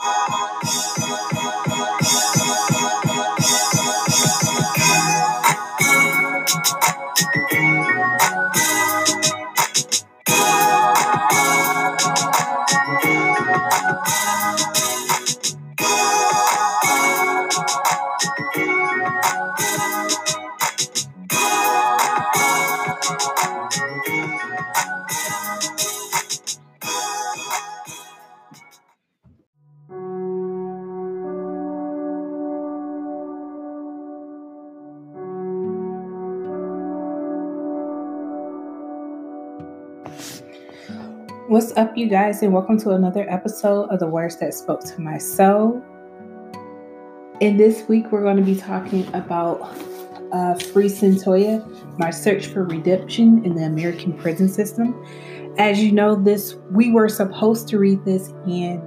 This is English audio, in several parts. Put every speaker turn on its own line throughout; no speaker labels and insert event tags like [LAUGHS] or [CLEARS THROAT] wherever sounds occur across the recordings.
Thank you. What's up, you guys, and welcome to another episode of The Words That Spoke to My Soul. And this week, we're going to be talking about uh, Free Cyntoia, my search for redemption in the American prison system. As you know, this we were supposed to read this in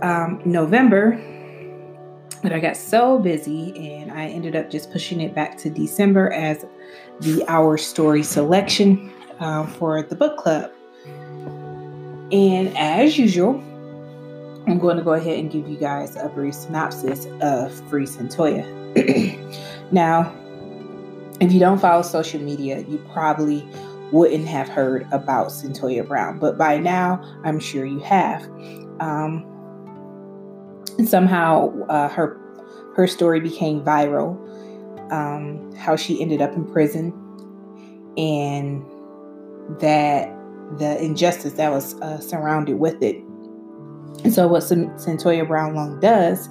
um, November, but I got so busy and I ended up just pushing it back to December as the Our Story selection um, for the book club. And as usual, I'm going to go ahead and give you guys a brief synopsis of Free Cyntoia. [CLEARS THROAT] now, if you don't follow social media, you probably wouldn't have heard about Cyntoia Brown, but by now, I'm sure you have. Um, somehow, uh, her her story became viral. Um, how she ended up in prison, and that the injustice that was uh, surrounded with it. And so, what Cyntoia Brown Long does,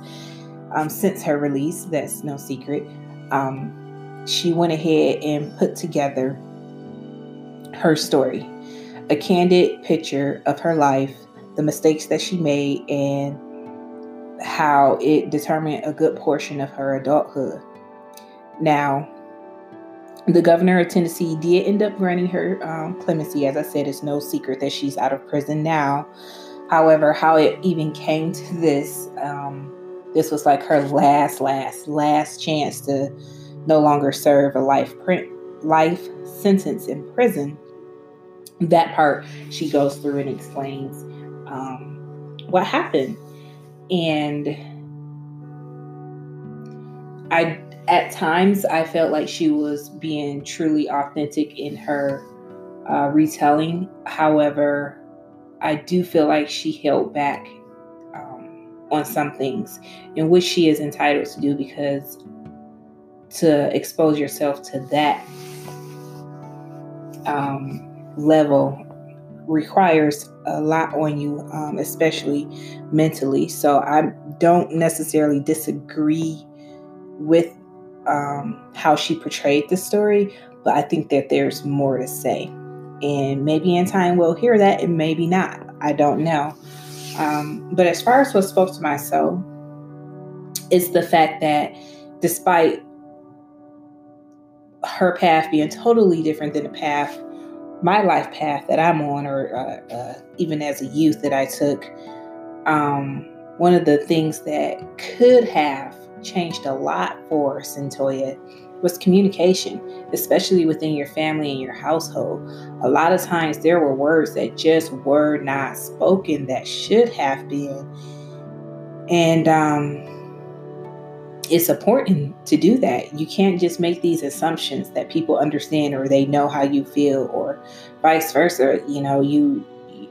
um, since her release, that's no secret, um, she went ahead and put together her story a candid picture of her life, the mistakes that she made, and how it determined a good portion of her adulthood. Now, the governor of Tennessee did end up granting her um, clemency. As I said, it's no secret that she's out of prison now. However, how it even came to this, um, this was like her last, last, last chance to no longer serve a life print, life sentence in prison. That part she goes through and explains um, what happened, and I at times I felt like she was being truly authentic in her uh, retelling. However, I do feel like she held back um, on some things, in which she is entitled to do because to expose yourself to that um, level requires a lot on you, um, especially mentally. So I don't necessarily disagree with um, how she portrayed the story, but I think that there's more to say. And maybe in time we'll hear that, and maybe not. I don't know. Um, but as far as what spoke to my soul, it's the fact that despite her path being totally different than the path, my life path that I'm on, or uh, uh, even as a youth that I took, um, one of the things that could have changed a lot for Cyntoia was communication, especially within your family and your household. A lot of times there were words that just were not spoken that should have been. And um, it's important to do that. You can't just make these assumptions that people understand or they know how you feel or vice versa. You know, you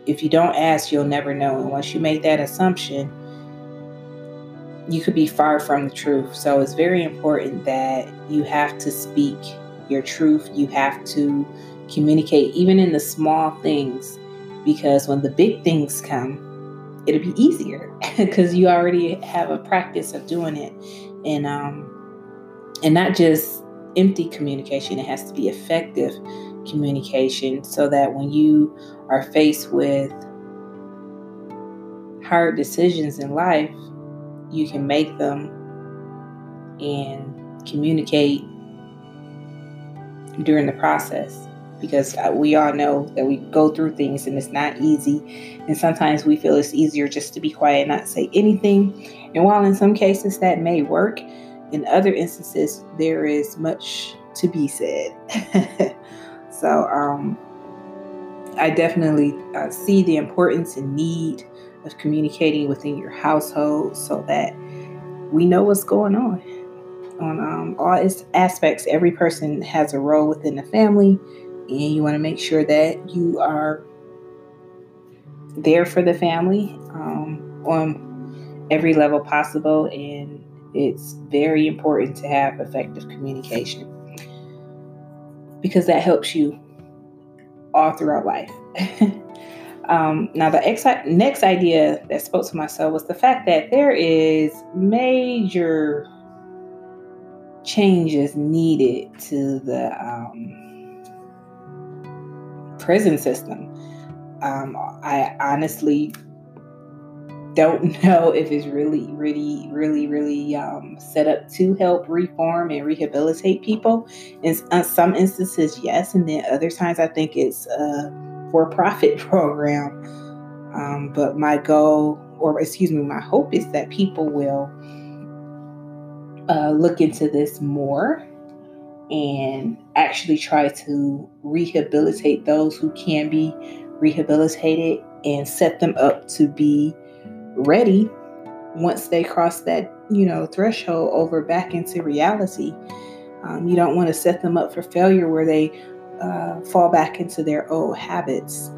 if you don't ask, you'll never know. And once you make that assumption, you could be far from the truth. So it's very important that you have to speak your truth. You have to communicate, even in the small things, because when the big things come, it'll be easier [LAUGHS] because you already have a practice of doing it, and um, and not just empty communication. It has to be effective communication, so that when you are faced with hard decisions in life, you can make them and communicate during the process because uh, we all know that we go through things and it's not easy. And sometimes we feel it's easier just to be quiet and not say anything. And while in some cases that may work, in other instances, there is much to be said. [LAUGHS] so, um, I definitely uh, see the importance and need of communicating within your household so that we know what's going on on um, all its aspects. Every person has a role within the family, and you want to make sure that you are there for the family um, on every level possible. And it's very important to have effective communication because that helps you all throughout life. [LAUGHS] um, now, the ex- next idea that spoke to myself was the fact that there is major changes needed to the um, prison system. Um, I honestly don't [LAUGHS] know if it's really, really, really, really um, set up to help reform and rehabilitate people. In uh, some instances, yes, and then other times I think it's a for-profit [LAUGHS] program. Um, but my goal, or excuse me, my hope is that people will uh, look into this more and actually try to rehabilitate those who can be rehabilitated and set them up to be ready once they cross that you know threshold over back into reality um, you don't want to set them up for failure where they uh, fall back into their old habits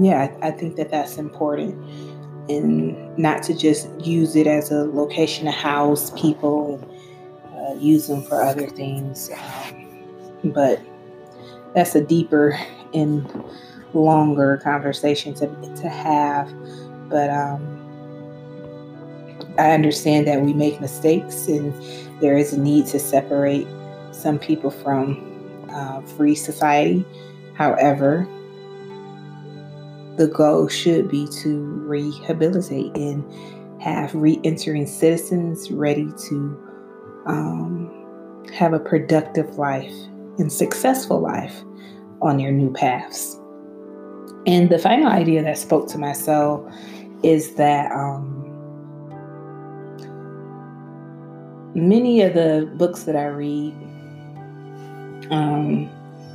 yeah I, I think that that's important and not to just use it as a location to house people and uh, use them for other things um, but that's a deeper and longer conversation to, to have. But um, I understand that we make mistakes and there is a need to separate some people from uh, free society. However, the goal should be to rehabilitate and have re entering citizens ready to um, have a productive life and successful life on their new paths. And the final idea that spoke to my soul is that um, many of the books that I read, um,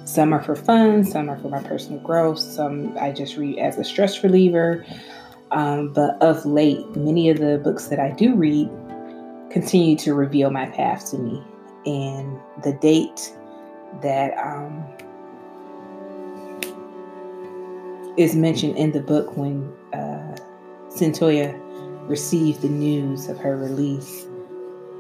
some are for fun, some are for my personal growth, some I just read as a stress reliever. Um, but of late, many of the books that I do read continue to reveal my path to me. And the date that um, is mentioned in the book when uh, Cyntoia received the news of her release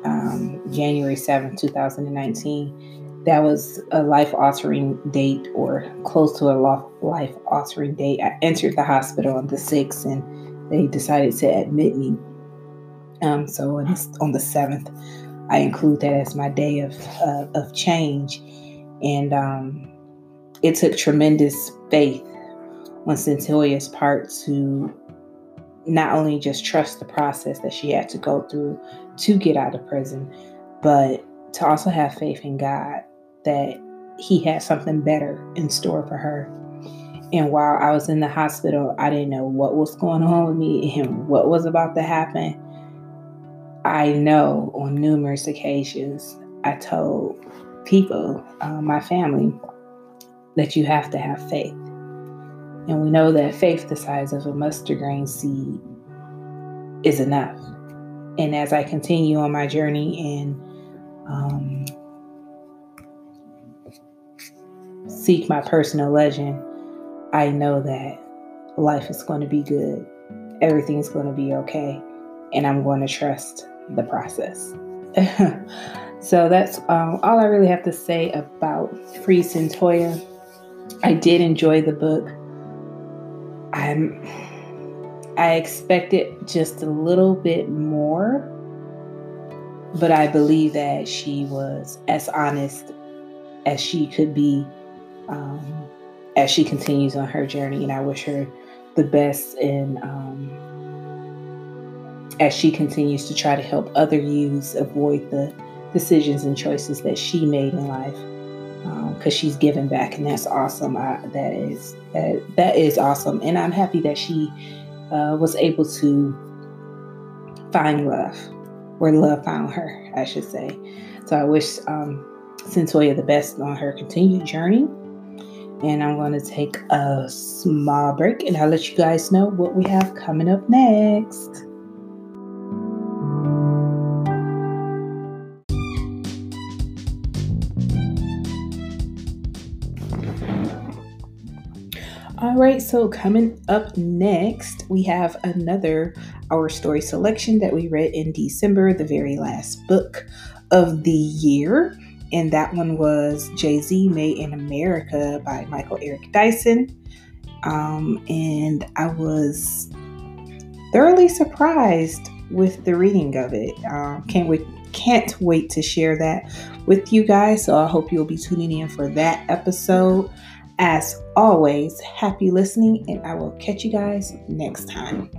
um, January 7th, 2019. That was a life altering date or close to a life altering date. I entered the hospital on the 6th and they decided to admit me. Um, so on, the 7th, I include that as my day of, uh, of change. And um, it took tremendous faith on Cyntoia's part to not only just trust the process that she had to go through to get out of prison, but to also have faith in God that He had something better in store for her. And while I was in the hospital, I didn't know what was going on with me and what was about to happen. I know on numerous occasions I told people, uh, my family, that you have to have faith. And we know that faith the size of a mustard grain seed is enough. And as I continue on my journey and um, seek my personal legend, I know that life is going to be good. Everything's going to be okay. And I'm going to trust the process. [LAUGHS] so that's um, all I really have to say about Free Cyntoia. I did enjoy the book. I'm I expected just a little bit more, but I believe that she was as honest as she could be um, as she continues on her journey, and I wish her the best in um, as she continues to try to help other youths avoid the decisions and choices that she made in life because um, she's giving back, and that's awesome. I, that is that, that is awesome, and I'm happy that she uh, was able to find love, where love found her, I should say. So I wish um, Cyntoia the best on her continued journey. And I'm going to take a small break and I'll let you guys know what we have coming up next. All right, so coming up next, we have another Our Story selection that we read in December, the very last book of the year. And that one was Jay Z Made in America by Michael Eric Dyson. Um, and I was thoroughly surprised with the reading of it. Um, can't wait, can't wait to share that with you guys. So I hope you'll be tuning in for that episode. As always, happy listening, and I will catch you guys next time.